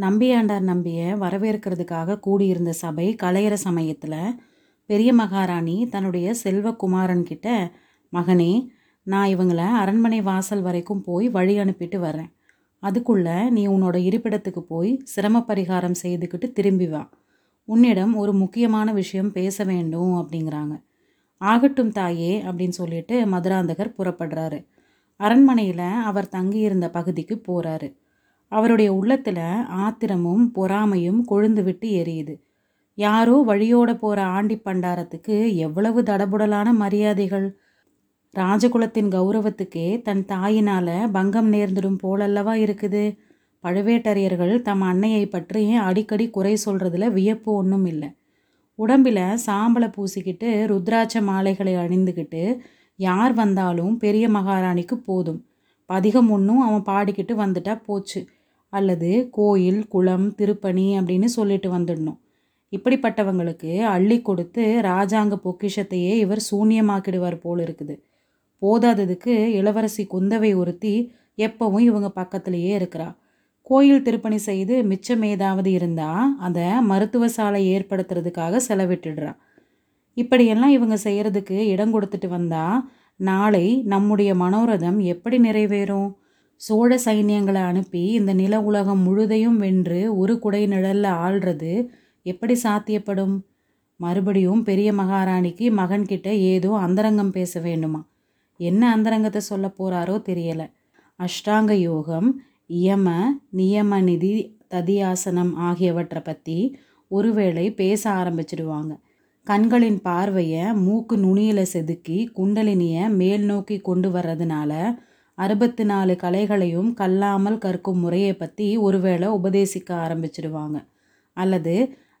நம்பியாண்டார் நம்பிய வரவேற்கிறதுக்காக கூடியிருந்த சபை கலையிற சமயத்தில் பெரிய மகாராணி தன்னுடைய செல்வகுமாரன்கிட்ட மகனே நான் இவங்கள அரண்மனை வாசல் வரைக்கும் போய் வழி அனுப்பிட்டு வரேன் அதுக்குள்ள நீ உன்னோட இருப்பிடத்துக்கு போய் சிரம பரிகாரம் செய்துக்கிட்டு திரும்பி வா. உன்னிடம் ஒரு முக்கியமான விஷயம் பேச வேண்டும் அப்படிங்கிறாங்க. ஆகட்டும் தாயே அப்படின்னு சொல்லிட்டு மதுராந்தகர் புறப்படுறாரு. அரண்மனையில் அவர் தங்கியிருந்த பகுதிக்கு போகிறாரு அவருடைய உள்ளத்தில் ஆத்திரமும் பொறாமையும் கொழுந்து விட்டு எரியுது. யாரோ வழியோட போகிற ஆண்டி பண்டாரத்துக்கு எவ்வளவு தடபுடலான மரியாதைகள். ராஜகுலத்தின் கௌரவத்துக்கே தன் தாயினால் பங்கம் நேர்ந்துடும் போலல்லவா இருக்குது. பழுவேட்டரையர்கள் தம் அன்னையை பற்றி அடிக்கடி குறை சொல்கிறதுல வியப்பு ஒன்றும் இல்லை. உடம்பில் சாம்பலை பூசிக்கிட்டு ருத்ராட்ச மாலைகளை அணிந்துக்கிட்டு யார் வந்தாலும் பெரிய மகாராணிக்கு போதும். பதிகம் ஒன்றும் அவன் பாடிக்கிட்டு வந்துட்டா போச்சு. அல்லது கோயில் குளம் திருப்பணி அப்படின்னு சொல்லிட்டு வந்துடணும். இப்படிப்பட்டவங்களுக்கு அள்ளி கொடுத்து ராஜாங்க பொக்கிஷத்தையே இவர் சூன்யமாக்கிடுவார் போல் இருக்குது. போதாததுக்கு இளவரசி குந்தவை ஒருத்தி எப்பவும் இவங்க பக்கத்திலேயே இருக்கிறா. கோயில் திருப்பணி செய்து மிச்சம் ஏதாவது இருந்தால் அதை மருத்துவ சாலை ஏற்படுத்துறதுக்காக செலவிட்டுடுறா. இப்படியெல்லாம் இவங்க செய்கிறதுக்கு இடம் கொடுத்துட்டு வந்தால் நாளை நம்முடைய மனோரதம் எப்படி நிறைவேறும்? சோழ சைன்யங்களை அனுப்பி இந்த நில உலகம் முழுதையும் வென்று ஒரு குடை நிழலில் ஆள்றது எப்படி சாத்தியப்படும்? மறுபடியும் பெரிய மகாராணிக்கு மகன்கிட்ட ஏதோ அந்தரங்கம் பேச வேண்டுமா? என்ன அந்தரங்கத்தை சொல்ல போகிறாரோ தெரியலை. அஷ்டாங்க யோகம் இயம நியம நிதி ததியாசனம் ஆகியவற்றை பற்றி ஒருவேளை பேச ஆரம்பிச்சிடுவாங்க. கண்களின் பார்வையை மூக்கு நுனியில் செதுக்கி குண்டலினியை மேல் நோக்கி கொண்டு வர்றதுனால அறுபத்தி நாலு கலைகளையும் கல்லாமல் கற்கும் முறையை பற்றி ஒருவேளை உபதேசிக்க ஆரம்பிச்சிடுவாங்க. அல்லது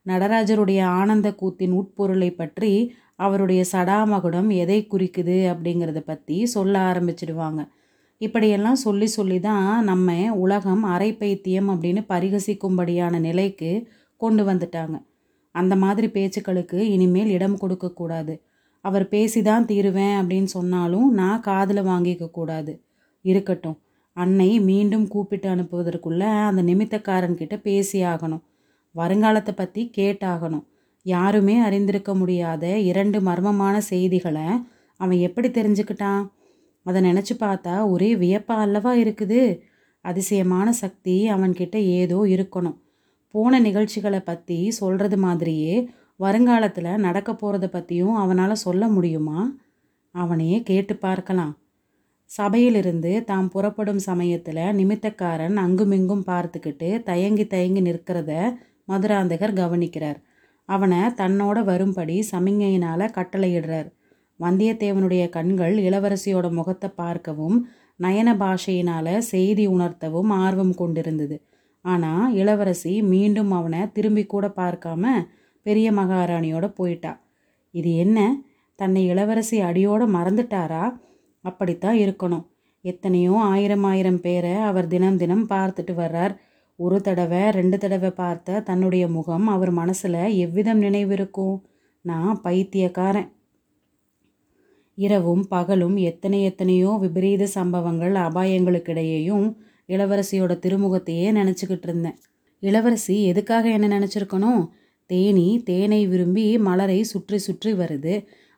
நடராஜருடைய ஆனந்த கூத்தின் உட்பொருளை பற்றி அவருடைய சடாமகுடம் எதை குறிக்குது அப்படிங்கிறத பற்றி சொல்ல ஆரம்பிச்சிடுவாங்க. இப்படியெல்லாம் சொல்லி சொல்லி தான் நம்ம உலகம் அரை பைத்தியம் அப்படின்னு பரிகசிக்கும்படியான நிலைக்கு கொண்டு வந்துட்டாங்க. அந்த மாதிரி பேச்சுக்களுக்கு இனிமேல் இடம் கொடுக்கக்கூடாது அவர் பேசி தான் தீருவேன் அப்படின்னு சொன்னாலும் நான் காதில் வாங்கிக்க கூடாது. இருக்கட்டும். அன்னை மீண்டும் கூப்பிட்டு அனுப்புவதற்குள்ளே அந்த நிமித்தக்காரன்கிட்ட பேசி ஆகணும். வருங்காலத்தை பற்றி கேட்டாகணும். யாருமே அறிந்திருக்க முடியாத இரண்டு மர்மமான செய்திகளை அவன் எப்படி தெரிஞ்சுக்கிட்டான்? அதை நினச்சி பார்த்தா ஒரே வியப்பா அல்லவா இருக்குது? அதிசயமான சக்தி அவன்கிட்ட ஏதோ இருக்கணும். போன நிகழ்ச்சிகளை பற்றி சொல்கிறது மாதிரியே வருங்காலத்தில் நடக்க போகிறத பற்றியும் அவனால் சொல்ல முடியுமா? அவனையே கேட்டு பார்க்கலாம். சபையிலிருந்து தாம் புறப்படும் சமயத்தில் நிமித்தக்காரன் அங்குமிங்கும் பார்த்துக்கிட்டு தயங்கி தயங்கி நிற்கிறத மதுராந்தகர் கவனிக்கிறார். அவனை தன்னோட வரும்படி சமிங்கையினால் கட்டளையிடுறார். வந்தியத்தேவனுடைய கண்கள் இளவரசியோட முகத்தை பார்க்கவும் நயன பாஷையினால் செய்தி உணர்த்தவும் ஆர்வம் கொண்டிருந்தது. ஆனால் இளவரசி மீண்டும் அவனை திரும்பி கூட பார்க்காம பெரிய மகாராணியோட போயிட்டா. இது என்ன? தன்னை இளவரசி அடியோடு மறந்துட்டாரா? அப்படித்தான் இருக்கணும். எத்தனையோ ஆயிரம் ஆயிரம் பேரை அவர் தினம் தினம் பார்த்துட்டு வர்றார். ஒரு தடவை ரெண்டு தடவை பார்த்த தன்னுடைய முகம் அவர் மனசில் எவ்விதம் நினைவிருக்கும் நான் பைத்தியக்காரன். இரவும் பகலும் எத்தனை எத்தனையோ விபரீத சம்பவங்கள் அபாயங்களுக்கிடையேயும் இளவரசியோட திருமுகத்தையே நினச்சிக்கிட்டு இருந்தேன். இளவரசி எதுக்காக என்ன நினச்சிருக்கணும் தேனி தேனை விரும்பி மலரை சுற்றி சுற்றி வருது.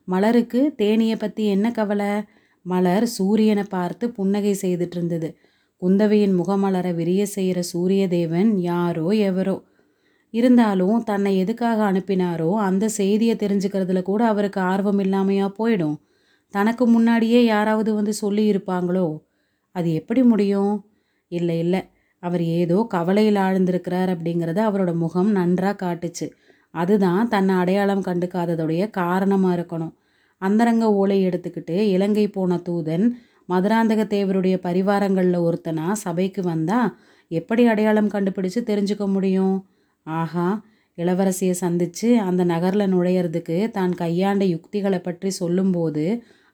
மலருக்கு தேனியை பற்றி என்ன கவலை? மலர் சூரியனை பார்த்து புன்னகை செய்துட்டு இருந்தது குந்தவையின் முகமலர விரிய செய்கிற சூரிய தேவன் யாரோ எவரோ? இருந்தாலும் தன்னை எதுக்காக அனுப்பினாரோ அந்த செய்தியை தெரிஞ்சுக்கிறதுல கூட அவருக்கு ஆர்வம் இல்லாமையா போயிடும். தனக்கு முன்னாடியே யாராவது வந்து சொல்லி இருப்பாங்களோ அது எப்படி முடியும்? இல்லை இல்லை. அவர் ஏதோ கவலையில் ஆழ்ந்திருக்கிறார் அப்படிங்கிறத அவரோட முகம் நன்றாக காட்டுச்சு. அதுதான் தன்னை அடையாளம் கண்டுக்காததுடைய காரணமாக இருக்கணும். அந்தரங்க ஓலை எடுத்துக்கிட்டு இலங்கை போன தூதன் மதுராந்தக தேவருடைய பரிவாரங்களில் ஒருத்தனா சபைக்கு வந்தா எப்படி அடையாளம் கண்டுபிடிச்சு தெரிஞ்சுக்க முடியும்? ஆஹா இளவரசியை சந்தித்து அந்த நகரில் நுழையிறதுக்கு தான் கையாண்ட யுக்திகளை பற்றி சொல்லும்போது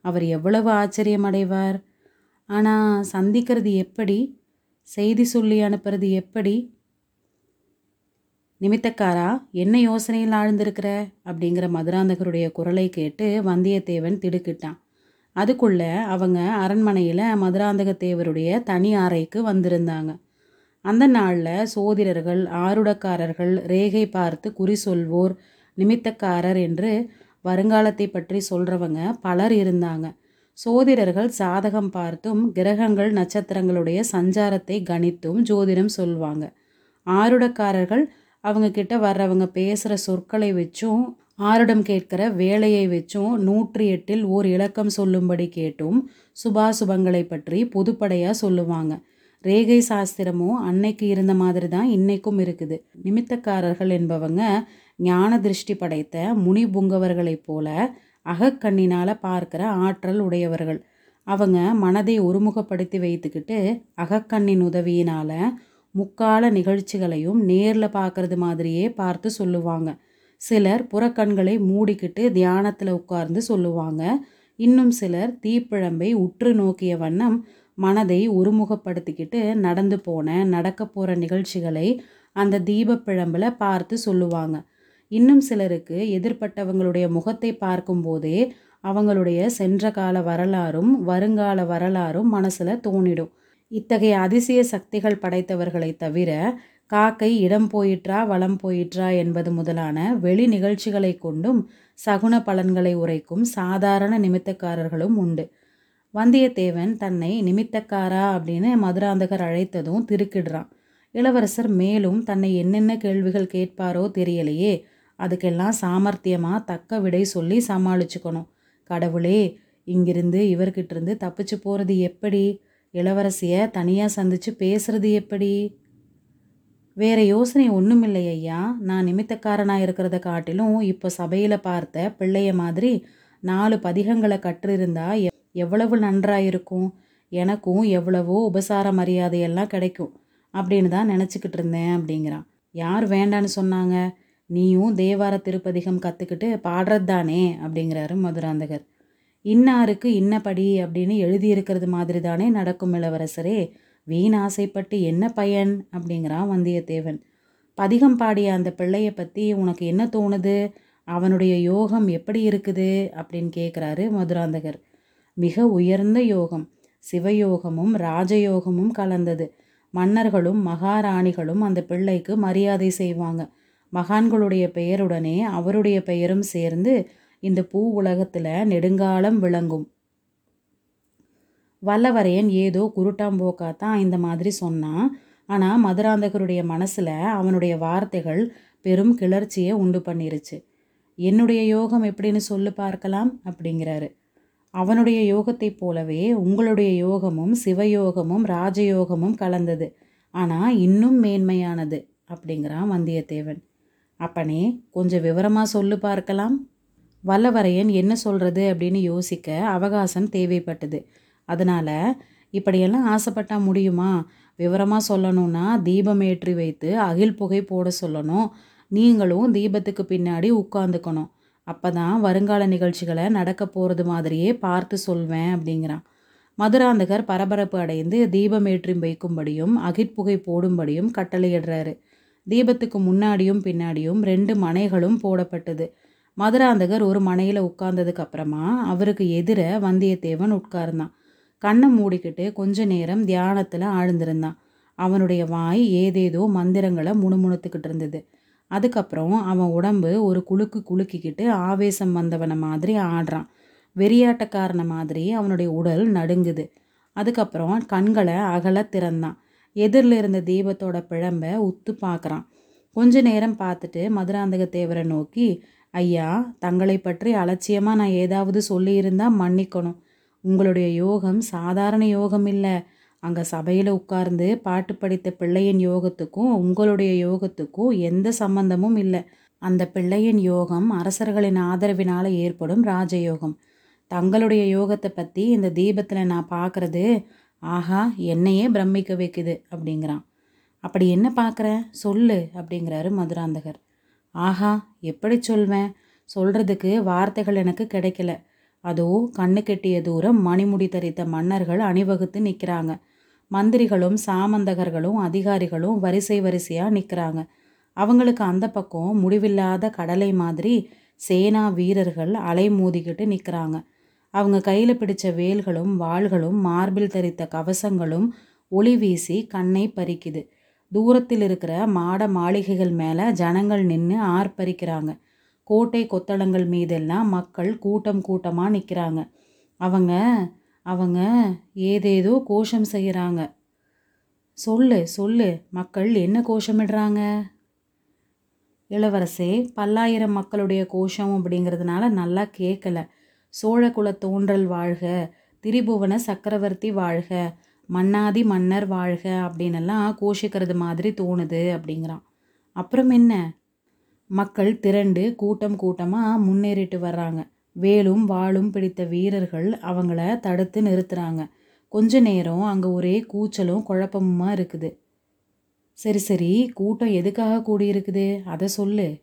அவர் எவ்வளவு ஆச்சரியம் அடைவார் ஆனால் சந்திக்கிறது எப்படி? செய்தி சொல்லி அனுப்புறது எப்படி? நிமித்தக்காரா என்ன யோசனையில் ஆழ்ந்திருக்கிற? அப்படிங்கிற மதுராந்தகருடைய குரலை கேட்டு வந்தியத்தேவன் திடுக்கிட்டான். அதுக்குள்ள அவங்க அரண்மனையில் மதுராந்தக தேவருடைய தனி அறைக்கு வந்திருந்தாங்க. அந்த நாளில் சோதிடர்கள் ஆருடக்காரர்கள் ரேகை பார்த்து குறி சொல்வோர் நிமித்தக்காரர் என்று வருங்காலத்தை பற்றி சொல்கிறவங்க பலர் இருந்தாங்க. சோதிடர்கள் சாதகம் பார்த்தும் கிரகங்கள் நட்சத்திரங்களுடைய சஞ்சாரத்தை கணித்தும் ஜோதிடம் சொல்லுவாங்க ஆருடக்காரர்கள் அவங்க கிட்ட வர்றவங்க பேசுகிற சொற்களை வச்சும் ஆரிடம் கேட்கிற வேலையை வச்சும் நூற்றி எட்டில் ஓர் இலக்கம் சொல்லும்படி கேட்டும் சுபாசுபங்களை பற்றி பொதுப்படையாக சொல்லுவாங்க. ரேகை சாஸ்திரமும் அன்னைக்கு இருந்த மாதிரி தான் இன்னைக்கும் இருக்குது. நிமித்தக்காரர்கள் என்பவங்க ஞான திருஷ்டி படைத்த முனி புங்கவர்களைப் போல அகக்கண்ணினால் பார்க்கிற ஆற்றல் உடையவர்கள். அவங்க மனதை ஒருமுகப்படுத்தி வைத்துக்கிட்டு அகக்கண்ணின் உதவியினால் முக்கால நிகழ்ச்சிகளையும் நேரில் பார்க்கறது மாதிரியே பார்த்து சொல்லுவாங்க. சிலர் புறக்கண்களை மூடிக்கிட்டு தியானத்தில் உட்கார்ந்து சொல்லுவாங்க. இன்னும் சிலர் தீப்பிழம்பை உற்று நோக்கிய வண்ணம் மனதை ஒருமுகப்படுத்திக்கிட்டு நடந்து போன நடக்க போகிற நிகழ்ச்சிகளை அந்த தீபப்பிழம்பில் பார்த்து சொல்லுவாங்க. இன்னும் சிலருக்கு எதிர்ப்பட்டவங்களுடைய முகத்தை பார்க்கும்போதே அவங்களுடைய சென்ற கால வரலாறும் வருங்கால வரலாறும் மனசில் தோணிடும். இத்தகைய அதிசய சக்திகள் படைத்தவர்களை தவிர காக்கை இடம் போயிற்றா வளம் போயிற்றா என்பது முதலான வெளி நிகழ்ச்சிகளை கொண்டும் சகுன பலன்களை உரைக்கும் சாதாரண நிமித்தக்காரர்களும் உண்டு. வந்தியத்தேவன் தன்னை நிமித்தக்காரா அப்படின்னு மதுராந்தகர் அழைத்ததும் திருக்கிடுறான். இளவரசர் மேலும் தன்னை என்னென்ன கேள்விகள் கேட்பாரோ தெரியலையே அதுக்கெல்லாம் சாமர்த்தியமாக தக்க விடை சொல்லி சமாளிச்சுக்கணும். கடவுளே இங்கிருந்து இவர்கிட்ட இருந்து தப்பிச்சு போகிறது எப்படி? இளவரசியை தனியாக சந்தித்து பேசுறது எப்படி? வேற யோசனை ஒன்றும் இல்லை ஐயா. நான் நிமித்தக்காரனாக இருக்கிறத காட்டிலும் இப்போ சபையில் பார்த்த பிள்ளைய மாதிரி நாலு பதிகங்களை கற்றிருந்தா எவ்வளவு நன்றாயிருக்கும்? எனக்கும் எவ்வளவோ உபசார மரியாதையெல்லாம் கிடைக்கும். அப்படின்னு தான் நினச்சிக்கிட்டு இருந்தேன் அப்படிங்கிறான். யார் வேண்டான்னு சொன்னாங்க? நீயும் தேவார திருப்பதிகம் கற்றுக்கிட்டு பாடுறது தானே அப்படிங்கிறாரு மதுராந்தகர். இன்னாருக்கு இன்னபடி அப்படின்னு எழுதியிருக்கிறது மாதிரி தானே நடக்கும் இளவரசரே. வீண் ஆசைப்பட்டு என்ன பயன்? அப்படிங்கிறான் வந்தியத்தேவன். பதிகம் பாடிய அந்த பிள்ளையை பற்றி உனக்கு என்ன தோணுது? அவனுடைய யோகம் எப்படி இருக்குது? அப்படின்னு கேட்குறாரு மதுராந்தகர். மிக உயர்ந்த யோகம். சிவயோகமும் ராஜயோகமும் கலந்தது. மன்னர்களும் மகாராணிகளும் அந்த பிள்ளைக்கு மரியாதை செய்வாங்க. மகான்களுடைய பெயருடனே அவருடைய பெயரும் சேர்ந்து இந்த பூ உலகத்தில் நெடுங்காலம் விளங்கும். வல்லவரையன் ஏதோ குருட்டாம்போக்கா தான் இந்த மாதிரி சொன்னான். ஆனால் மதுராந்தகருடைய மனசில் அவனுடைய வார்த்தைகள் பெரும் கிளர்ச்சியை உண்டு பண்ணிருச்சு. என்னுடைய யோகம் எப்படின்னு சொல்லு பார்க்கலாம் அப்படிங்கிறாரு. அவனுடைய யோகத்தைப் போலவே உங்களுடைய யோகமும் சிவயோகமும் ராஜயோகமும் கலந்தது. ஆனால் இன்னும் மேன்மையானது அப்படிங்கிறான் வந்தியத்தேவன். அப்பனே கொஞ்சம் விவரமாக சொல்லு பார்க்கலாம். வல்லவரையன் என்ன சொல்கிறது அப்படின்னு யோசிக்க அவகாசம் தேவைப்பட்டது. அதனால் இப்படியெல்லாம் ஆசைப்பட்டால் முடியுமா? விவரமாக சொல்லணும்னா தீபம் ஏற்றி வைத்து அகில் புகை போட சொல்லணும். நீங்களும் தீபத்துக்கு பின்னாடி உட்காந்துக்கணும் அப்போ தான் வருங்கால நிகழ்ச்சிகளை நடக்க போகிறது மாதிரியே பார்த்து சொல்வேன் அப்படிங்கிறான். மதுராந்தகர் பரபரப்பு அடைந்து தீபம் ஏற்றி வைக்கும்படியும் அகிற்புகை போடும்படியும் கட்டளையிடுறாரு. தீபத்துக்கு முன்னாடியும் பின்னாடியும் ரெண்டு மனைகளும் போடப்பட்டது. மதுராந்தகர் ஒரு மனையில் உட்கார்ந்ததுக்கு அப்புறமா அவருக்கு எதிர வந்தியத்தேவன் உட்கார்ந்தான். கண்ணை மூடிக்கிட்டு கொஞ்ச நேரம் தியானத்தில் ஆழ்ந்திருந்தான். அவனுடைய வாய் ஏதேதோ மந்திரங்களை முணுமுணுத்துக்கிட்டு இருந்தது. அதுக்கப்புறம் அவன் உடம்பு ஒரு குலுக்கு குலுக்கிக்கிட்டு ஆவேசம் வந்தவனை மாதிரி ஆடுறான். வெறியாட்டக்காரனை மாதிரி அவனுடைய உடல் நடுங்குது. அதுக்கப்புறம் கண்களை அகல திறந்தான். எதிரில் இருந்த தீபத்தோட பிழம்ப உத்து பார்க்குறான் கொஞ்ச நேரம் பார்த்துட்டு மதுராந்தக தேவரை நோக்கி ஐயா தங்களை பற்றி அலட்சியமாக நான் ஏதாவது சொல்லியிருந்தால் மன்னிக்கணும். உங்களுடைய யோகம் சாதாரண யோகம் இல்லை. அங்கே சபையில் உட்கார்ந்து பாட்டு படித்த பிள்ளையின் யோகத்துக்கும் உங்களுடைய யோகத்துக்கும் எந்த சம்பந்தமும் இல்லை. அந்த பிள்ளையின் யோகம் அரசர்களின் ஆதரவினால் ஏற்படும் ராஜயோகம். தங்களுடைய யோகத்தை பற்றி இந்த தீபத்தில் நான் பார்க்குறது ஆஹா என்னையே பிரமிக்க வைக்குது அப்படிங்கிறான். அப்படி என்ன பார்க்குற சொல்லு அப்படிங்கிறாரு மதுராந்தகர். ஆஹா எப்படி சொல்வேன்? சொல்கிறதுக்கு வார்த்தைகள் எனக்கு கிடைக்கல. அதோ கண்ணு கெட்டிய தூரம் மணிமுடி தரித்த மன்னர்கள் அணிவகுத்து நிற்கிறாங்க. மந்திரிகளும் சாமந்தகர்களும் அதிகாரிகளும் வரிசை வரிசையாக நிற்கிறாங்க. அவங்களுக்கு அந்த பக்கம் முடிவில்லாத கடலை மாதிரி சேனா வீரர்கள் அலை மோதிக்கிட்டு நிற்கிறாங்க. அவங்க கையில் பிடிச்ச வேல்களும் வாள்களும் மார்பில் தரித்த கவசங்களும் ஒளி வீசி கண்ணை பறிக்குது. தூரத்தில் இருக்கிற மாட மாளிகைகள் மேலே ஜனங்கள் நின்று ஆர்ப்பரிக்கிறாங்க. கோட்டை கொத்தளங்கள் மீதெல்லாம் மக்கள் கூட்டம் கூட்டமாக நிற்கிறாங்க அவங்க அவங்க ஏதேதோ கோஷம் செய்கிறாங்க சொல்லு சொல்லு மக்கள் என்ன கோஷமிடுறாங்க? இளவரசே பல்லாயிரம் மக்களுடைய கோஷம் அப்படிங்கிறதுனால நல்லா கேட்கல சோழகுல தோன்றல் வாழ்க திரிபுவன சக்கரவர்த்தி வாழ்க மன்னாதி மன்னர் வாழ்க அப்படின்னெல்லாம் கோஷிக்கிறது மாதிரி தோணுது அப்படிங்கிறான். அப்புறம் என்ன? மக்கள் திரண்டு கூட்டம் கூட்டமாக முன்னேறிட்டு வர்றாங்க. வேலும் வாளும் பிடித்த வீரர்கள் அவங்கள தடுத்து நிறுத்துகிறாங்க கொஞ்ச நேரம் அங்கே ஒரே கூச்சலும் குழப்பமுமா இருக்குது. சரி சரி கூட்டம் எதுக்காக கூடியிருக்குது? அதை சொல்லு.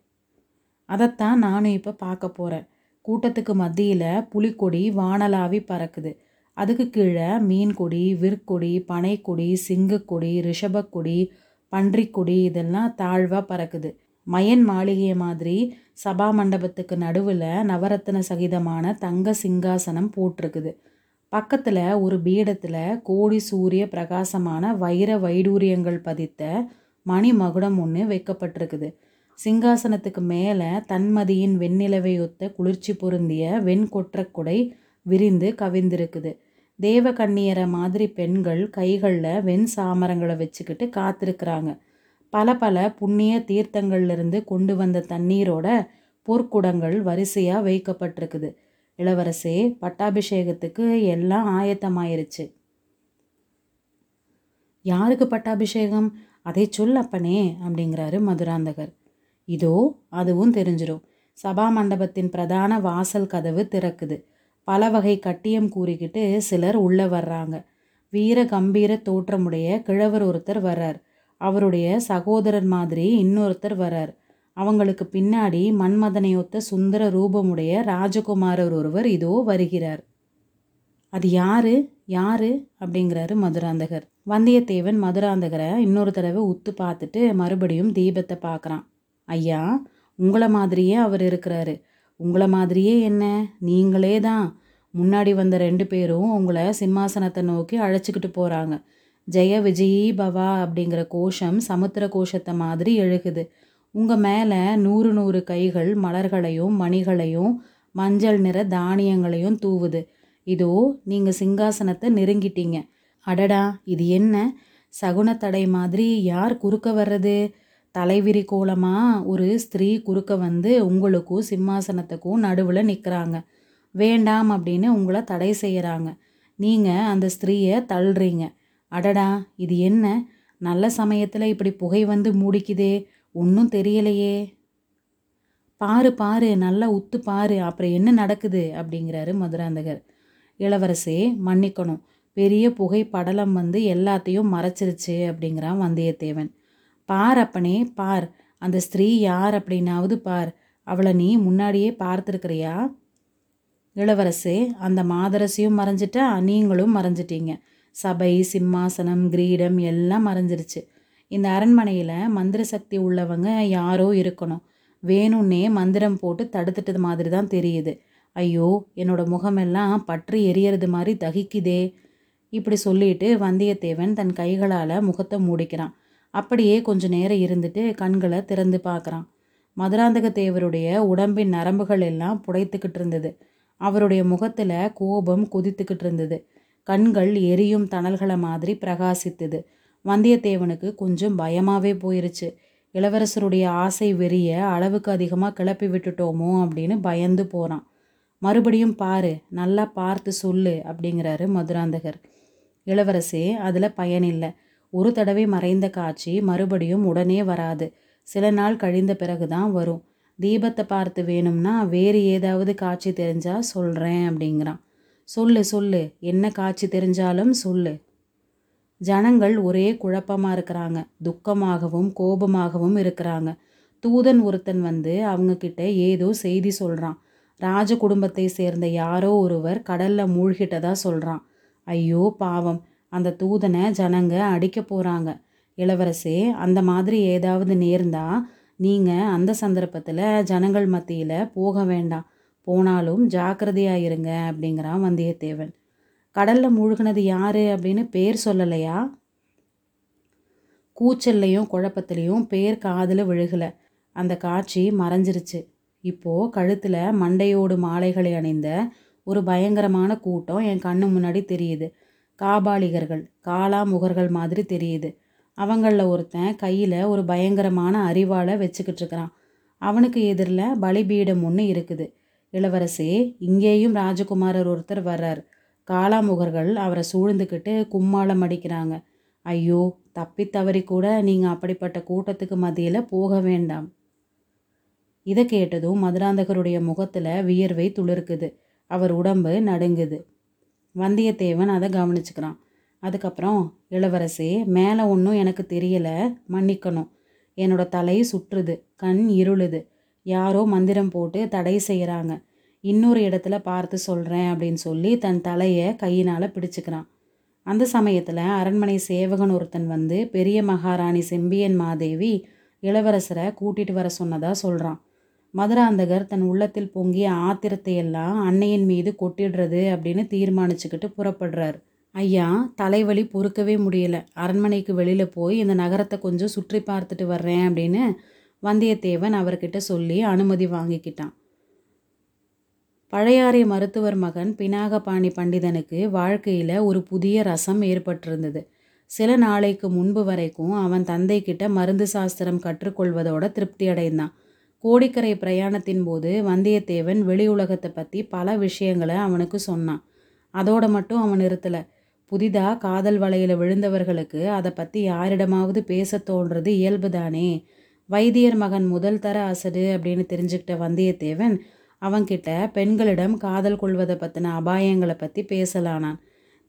அதைத்தான் நானும் இப்போ பார்க்க போகிறேன் கூட்டத்துக்கு மத்தியில் புலிக்கொடி வானலாவி பறக்குது. அதுக்கு கீழே மீன்கொடி விற்கொடி பனைக்கொடி சிங்கக்கொடி ரிஷபக்கொடி பன்றிக்கொடி இதெல்லாம் தாழ்வாக பறக்குது. மயன் மாளிகையை மாதிரி சபா மண்டபத்துக்கு நடுவில் நவரத்ன சகிதமான தங்க சிங்காசனம் போட்டிருக்குது. பக்கத்தில் ஒரு பீடத்தில் கோடி சூரிய பிரகாசமான வைர வைடூரியங்கள் பதித்த மணி மகுடம் ஒன்று வைக்கப்பட்டிருக்குது. சிங்காசனத்துக்கு மேலே தன்மதியின் வெண்ணிலவையொத்த குளிர்ச்சி பொருந்திய வெண்கொற்றக்குடை விரிந்து கவிந்திருக்குது. தேவ கண்ணியரை மாதிரி பெண்கள் கைகளில் வெண் சாமரங்களை வச்சுக்கிட்டு காத்திருக்கிறாங்க. பல பல புண்ணிய தீர்த்தங்கள்லேருந்து கொண்டு வந்த தண்ணீரோட பொற்குடங்கள் வரிசையாக வைக்கப்பட்டிருக்குது. இளவரசே பட்டாபிஷேகத்துக்கு எல்லாம் ஆயத்தமாயிருச்சு. யாருக்கு பட்டாபிஷேகம்? அதை சொல் அப்பனே அப்படிங்கிறாரு மதுராந்தகர். இதோ அதுவும் தெரிஞ்சிடும் சபா மண்டபத்தின் பிரதான வாசல் கதவு திறக்குது. பல வகை கட்டியம் கூறிக்கிட்டு சிலர் உள்ளே வர்றாங்க. வீர கம்பீர தோற்றமுடைய கிழவர் ஒருத்தர் வர்றார். அவருடைய சகோதரர் மாதிரி இன்னொருத்தர் வர்றார். அவங்களுக்கு பின்னாடி மன்மதனையொத்த சுந்தர ரூபமுடைய ராஜகுமாரர் ஒருவர் இதோ வருகிறார். அது யாரு? யாரு? அப்படிங்கிறாரு மதுராந்தகர். வந்தியத்தேவன் மதுராந்தகரை இன்னொரு தடவை உத்து பார்த்துட்டு மறுபடியும் தீபத்தை பார்க்குறான். ஐயா உங்களை மாதிரியே அவர் இருக்கிறாரு. உங்களை மாதிரியே என்ன? நீங்களே தான். முன்னாடி வந்த ரெண்டு பேரும் உங்களை சிம்மாசனத்தை நோக்கி அழைச்சிக்கிட்டு போகிறாங்க ஜெய விஜயி பவா அப்படிங்கிற கோஷம் சமுத்திர கோஷத்தை மாதிரி எழுகுது. உங்கள் மேலே நூறு நூறு கைகள் மலர்களையும் மணிகளையும் மஞ்சள் நிற தானியங்களையும் தூவுது. இதோ நீங்கள் சிங்காசனத்தை நெருங்கிட்டீங்க. அடடா இது என்ன? சகுனத்தடை மாதிரி யார் குறுக்க வர்றது? தலைவிரி கோலமாக ஒரு ஸ்திரீ குறுக்க வந்து உங்களுக்கும் சிம்மாசனத்துக்கும் நடுவில் நிற்கிறாங்க வேண்டாம் அப்படின்னு உங்களை தடை செய்கிறாங்க நீங்கள் அந்த ஸ்திரீயை தள்ளுறீங்க. அடடா இது என்ன? நல்ல சமயத்தில் இப்படி புகை வந்து மூடிக்குதே. ஒன்றும் தெரியலையே. பாரு பாரு நல்லா உத்து பாரு அப்புறம் என்ன நடக்குது? அப்படிங்கிறாரு மதுராந்தகர். இளவரசே மன்னிக்கணும். பெரிய புகை படலம் வந்து எல்லாத்தையும் மறைச்சிருச்சு அப்படிங்கிறான் வந்தியத்தேவன். பார் அப்பனே பார். அந்த ஸ்திரீ யார் அப்படின்னாவது பார். அவளை நீ முன்னாடியே பார்த்துருக்கிறியா? இளவரசே அந்த மாதரசியும் மறைஞ்சிட்டா நீங்களும் மறைஞ்சிட்டீங்க. சபை சிம்மாசனம் கிரீடம் எல்லாம் மறைஞ்சிருச்சு. இந்த அரண்மனையில் மந்திர சக்தி உள்ளவங்க யாரோ இருக்கணும். வேணும்னே மந்திரம் போட்டு தடுத்துட்டது மாதிரி தான் தெரியுது. ஐயோ என்னோட முகமெல்லாம் பற்றி எரியறது மாதிரி தகிக்குதே. இப்படி சொல்லிட்டு வந்தியத்தேவன் தன் கைகளால் முகத்தை மூடிக்கிறான். அப்படியே கொஞ்ச நேரம் இருந்துட்டு கண்களை திறந்து பார்க்குறான். மதுராந்தக தேவருடைய உடம்பின் நரம்புகள் எல்லாம் புடைத்துக்கிட்டு இருந்தது. அவருடைய முகத்தில் கோபம் கொதித்துக்கிட்டு இருந்தது. கண்கள் எரியும் தணல்களை மாதிரி பிரகாசித்தது. வந்தியத்தேவனுக்கு கொஞ்சம் பயமாகவே போயிருச்சு. இளவரசருடைய ஆசை வெறிய அளவுக்கு அதிகமாக கிளப்பி விட்டுட்டோமோ அப்படின்னு பயந்து போகிறான் மறுபடியும் பாரு நல்லா பார்த்து சொல்லு அப்படிங்கிறாரு மதுராந்தகர். இளவரசே அதில் பயனில்லை. ஒரு தடவை மறைந்த காட்சி மறுபடியும் உடனே வராது. சில நாள் கழிந்த பிறகு தான் வரும். தீபத்தை பார்த்து வேணும்னா வேறு ஏதாவது காட்சி தெரிஞ்சால் சொல்கிறேன் அப்படிங்கிறான். சொல்லு சொல்லு. என்ன காட்சி தெரிஞ்சாலும் சொல்லு. ஜனங்கள் ஒரே குழப்பமாக இருக்கிறாங்க. துக்கமாகவும் கோபமாகவும் இருக்கிறாங்க. தூதன் ஒருத்தன் வந்து அவங்கக்கிட்ட ஏதோ செய்தி சொல்கிறான் ராஜ குடும்பத்தை சேர்ந்த யாரோ ஒருவர் கடலில் மூழ்கிட்டதா சொல்கிறான் ஐயோ பாவம். அந்த தூதனை ஜனங்க அடிக்க போகிறாங்க இளவரசே அந்த மாதிரி ஏதாவது நேர்ந்தா நீங்கள் அந்த சந்தர்ப்பத்தில் ஜனங்கள் மத்தியில் போக வேண்டாம். போனாலும் ஜாக்கிரதையாக இருங்க அப்படிங்கிறான் வந்தியத்தேவன். கடலில் மூழ்கினது யார் அப்படின்னு பேர் சொல்லலையா? கூச்சல்லையும் குழப்பத்துலேயும் பேர் காதில் விழுகலை. அந்த காட்சி மறைஞ்சிருச்சு. இப்போது கழுத்தில் மண்டையோடு மாலைகளை அணிந்த ஒரு பயங்கரமான கூட்டம் என் கண்ணு முன்னாடி தெரியுது. காபாலிகர்கள் காலாமுகர்கள் மாதிரி தெரியுது. அவங்களில் ஒருத்தன் கையில் ஒரு பயங்கரமான அறிவாளை வச்சுக்கிட்டு இருக்கிறான் அவனுக்கு எதிரில் பலிபீடம் ஒன்று இருக்குது. இளவரசே இங்கேயும் ராஜகுமாரர் ஒருத்தர் வர்றார். காலாமுகர்கள் அவரை சூழ்ந்துக்கிட்டு கும்மாளம் அடிக்கிறாங்க. ஐயோ தப்பி தவறி கூட நீங்கள் அப்படிப்பட்ட கூட்டத்துக்கு மத்தியில் போக வேண்டாம். இதை கேட்டதும் மதுராந்தகருடைய முகத்தில் வியர்வை துளிர்க்குது. அவர் உடம்பு நடுங்குது. வந்தியத்தேவன் அதை கவனிச்சுக்கிறான். அதுக்கப்புறம் இளவரசே மேலே ஒன்றும் எனக்கு தெரியலை மன்னிக்கணும். என்னோட தலை சுற்றுது கண் இருளுது. யாரோ மந்திரம் போட்டு தடை செய்கிறாங்க இன்னொரு இடத்துல பார்த்து சொல்கிறேன் அப்படின்னு சொல்லி தன் தலையை கையினால் பிடிச்சிக்கிறான். அந்த சமயத்தில் அரண்மனை சேவகன் ஒருத்தன் வந்து பெரிய மகாராணி செம்பியன் மாதேவி இளவரசரை கூட்டிகிட்டு வர சொன்னதாக சொல்கிறான் மதுராந்தகர் தன் உள்ளத்தில் பொங்கிய ஆத்திரத்தை எல்லாம் அன்னையின் மீது கொட்டிடுறது அப்படின்னு தீர்மானிச்சுக்கிட்டு புறப்படுறார். ஐயா தலைவலி பொறுக்கவே முடியல. அரண்மனைக்கு வெளியில் போய் இந்த நகரத்தை கொஞ்சம் சுற்றி பார்த்துட்டு வர்றேன் அப்படின்னு வந்தியத்தேவன் அவர்கிட்ட சொல்லி அனுமதி வாங்கிக்கிட்டான். பழையாறை மருத்துவர் மகன் பினாகபாணி பண்டிதனுக்கு வாழ்க்கையில் ஒரு புதிய ரசம் ஏற்பட்டிருந்தது. சில நாளைக்கு முன்பு வரைக்கும் அவன் தந்தை கிட்ட மருந்து சாஸ்திரம் கற்றுக்கொள்வதோட திருப்தி அடைந்தான் கோடிக்கரை பிரயாணத்தின் போது வந்தியத்தேவன் வெளி உலகத்தை பற்றி பல விஷயங்களை அவனுக்கு சொன்னான். அதோட மட்டும் அவன் நிறுத்தலை. புதிதாக காதல் வலையில் விழுந்தவர்களுக்கு அதை பற்றி யாரிடமாவது பேச தோன்றது இயல்புதானே. வைத்தியர் மகன் முதல் தர அசடு அப்படின்னு தெரிஞ்சுக்கிட்ட வந்தியத்தேவன் அவன்கிட்ட பெண்களிடம் காதல் கொள்வதை பற்றின அபாயங்களை பற்றி பேசலானான்.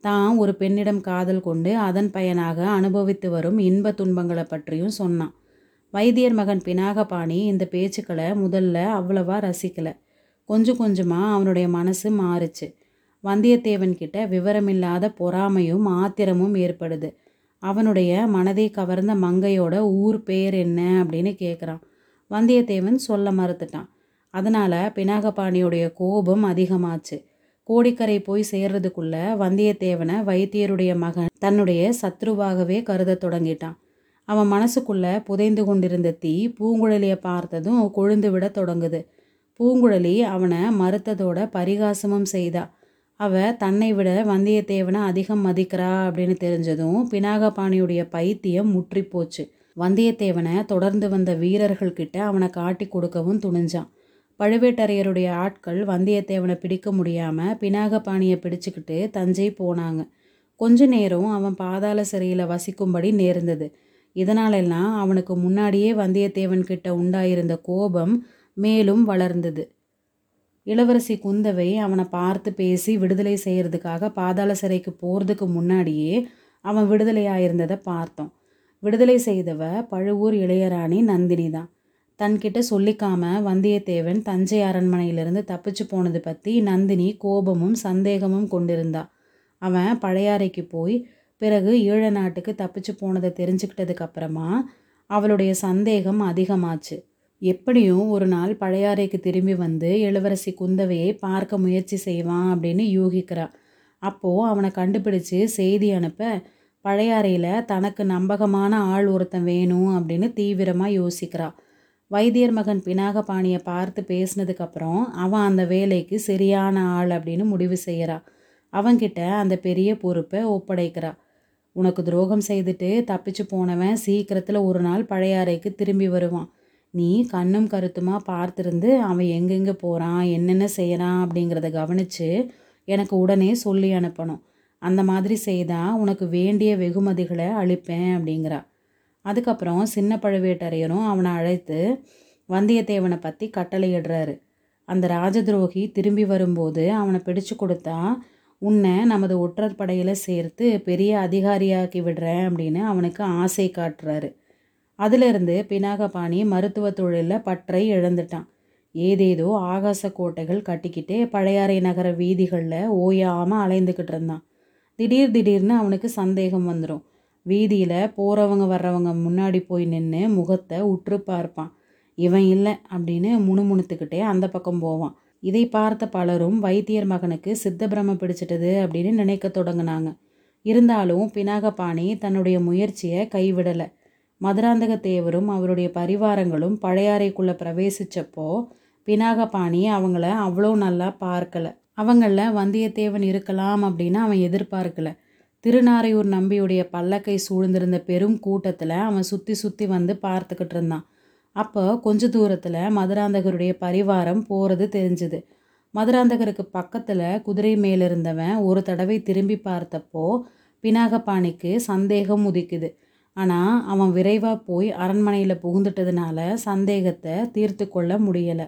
தான் ஒரு பெண்ணிடம் காதல் கொண்டு அதன் பயனாக அனுபவித்து வரும் இன்ப துன்பங்களை பற்றியும் சொன்னான். வைத்தியர் மகன் பினாகபாணி இந்த பேச்சுக்களை முதல்ல அவ்வளவா ரசிக்கலை. கொஞ்சம் கொஞ்சமாக அவனுடைய மனசு மாறுச்சு. வந்தியத்தேவன் கிட்ட விவரமில்லாத பொறாமையும் ஆத்திரமும் ஏற்படுது. அவனுடைய மனதை கவர்ந்த மங்கையோட ஊர் பேர் என்ன அப்படின்னு கேட்குறான் வந்தியத்தேவன் சொல்ல மறுத்துட்டான். அதனால் பினாகபாணியுடைய கோபம் அதிகமாச்சு. கோடிக்கரை போய் சேர்றதுக்குள்ள வந்தியத்தேவனை வைத்தியருடைய மகன் தன்னுடைய சத்ருவாகவே கருத தொடங்கிட்டான். அவன் மனசுக்குள்ளே புதைந்து கொண்டிருந்த தீ பூங்குழலியை பார்த்ததும் கொழுந்து விட தொடங்குது. பூங்குழலி அவனை மறுத்ததோட பரிகாசமும் செய்தா. அவ தன்னை விட வந்தியத்தேவனை அதிகம் மதிக்கிறா அப்படின்னு தெரிஞ்சதும் பினாகபாணியுடைய பைத்தியம் முற்றி போச்சு. வந்தியத்தேவனை தொடர்ந்து வந்த வீரர்கள் கிட்ட அவனை காட்டி கொடுக்கவும் துணிஞ்சான். பழுவேட்டரையருடைய ஆட்கள் வந்தியத்தேவனை பிடிக்க முடியாமல் பினாகபாணியை பிடிச்சிக்கிட்டு தஞ்சை போனாங்க. கொஞ்ச நேரம் அவன் பாதாள சிறையில் வசிக்கும்படி நேர்ந்தது. இதனாலெல்லாம் அவனுக்கு முன்னாடியே வந்தியத்தேவன் கிட்ட உண்டாயிருந்த கோபம் மேலும் வளர்ந்தது. இளவரசி குந்தவை அவனை பார்த்து பேசி விடுதலை செய்கிறதுக்காக பாதாள சிறைக்கு போகிறதுக்கு முன்னாடியே அவன் விடுதலையாயிருந்ததை பார்த்தோம். விடுதலை செய்தவ பழுவூர் இளையராணி நந்தினி தான். தன்கிட்ட சொல்லிக்காம வந்தியத்தேவன் தஞ்சை அரண்மனையிலிருந்து தப்பிச்சு போனது பற்றி நந்தினி கோபமும் சந்தேகமும் கொண்டிருந்தா. அவன் பழையாறைக்கு போய் பிறகு ஈழ நாட்டுக்கு தப்பிச்சு போனதை தெரிஞ்சுக்கிட்டதுக்கு அப்புறமா அவளுடைய சந்தேகம் அதிகமாச்சு. எப்படியும் ஒரு நாள் பழையாறைக்கு திரும்பி வந்து இளவரசி குந்தவையை பார்க்க முயற்சி செய்வான் அப்படின்னு யூகிக்கிறா. அப்போது அவனை கண்டுபிடிச்சு செய்தி அனுப்ப பழையாறையில் தனக்கு நம்பகமான ஆள் ஒருத்தன் வேணும் அப்படின்னு தீவிரமாக யோசிக்கிறா. வைத்தியர் மகன் பினாகபாணியை பார்த்து பேசினதுக்கப்புறம் அவன் அந்த வேலைக்கு சரியான ஆள் அப்படின்னு முடிவு செய்கிறா அவன்கிட்ட அந்த பெரிய பொறுப்பை ஒப்படைக்கிறா. உனக்கு துரோகம் செய்துட்டு தப்பிச்சு போனவன் சீக்கிரத்தில் ஒரு நாள் பழைய அறைக்கு திரும்பி வருவான். நீ கண்ணும் கருத்துமாக பார்த்துருந்து அவன் எங்கெங்கே போகிறான் என்னென்ன செய்கிறான் அப்படிங்கிறத கவனித்து எனக்கு உடனே சொல்லி அனுப்பணும். அந்த மாதிரி செய்தால் உனக்கு வேண்டிய வெகுமதிகளை அளிப்பேன் அப்படிங்கிறா. அதுக்கப்புறம் சின்ன பழுவேட்டரையரும் அவனை அழைத்து வந்தியத்தேவனை பற்றி கட்டளையிடுறாரு. அந்த ராஜதுரோகி திரும்பி வரும்போது அவனை பிடிச்சு கொடுத்தா உன்னை நமது ஒற்றர் படையில் சேர்த்து பெரிய அதிகாரியாக்கி விடுறேன் அப்படின்னு அவனுக்கு ஆசை காட்டுறாரு. அதிலிருந்து பினாகபாணி மருத்துவ தொழிலில் பற்றை இழந்துட்டான். ஏதேதோ ஆகாச கோட்டைகள் கட்டிக்கிட்டே பழையாறை நகர வீதிகளில் ஓயாமல் அலைந்துக்கிட்டு இருந்தான். திடீர் திடீர்னு அவனுக்கு சந்தேகம் வந்துடும் வீதியில் போகிறவங்க வர்றவங்க முன்னாடி போய் நின்று முகத்தை உற்று பார்ப்பான். இவன் இல்லை அப்படின்னு முணுமுணுத்துக்கிட்டே அந்த பக்கம் போவான். இதை பார்த்த பலரும் வைத்தியர் மகனுக்கு சித்த பிரம பிடிச்சிட்டது அப்படின்னு நினைக்க தொடங்கினாங்க. இருந்தாலும் பினாகபாணி தன்னுடைய முயற்சியை கைவிடலை. மதுராந்தக தேவரும் அவருடைய பரிவாரங்களும் பழையாறைக்குள்ளே பிரவேசித்தப்போ பினாகபாணி அவங்கள அவ்வளோ நல்லா பார்க்கல. அவங்களில் வந்தியத்தேவன் இருக்கலாம் அப்படின்னு அவன் எதிர்பார்க்கல. திருநாரையூர் நம்பியுடைய பல்லக்கை சூழ்ந்திருந்த பெரும் கூட்டத்தில் அவன் சுற்றி சுற்றி வந்து பார்த்துக்கிட்டு இருந்தான். அப்போ கொஞ்ச தூரத்தில் மதுராந்தகருடைய பரிவாரம் போகிறது தெரிஞ்சுது. மதுராந்தகருக்கு பக்கத்தில் குதிரை மேலிருந்தவன் ஒரு தடவை திரும்பி பார்த்தப்போ பினாகபாணிக்கு சந்தேகம் உதிக்குது. ஆனால் அவன் விரைவாக போய் அரண்மனையில் புகுந்துட்டதுனால சந்தேகத்தை தீர்த்து கொள்ள முடியலை.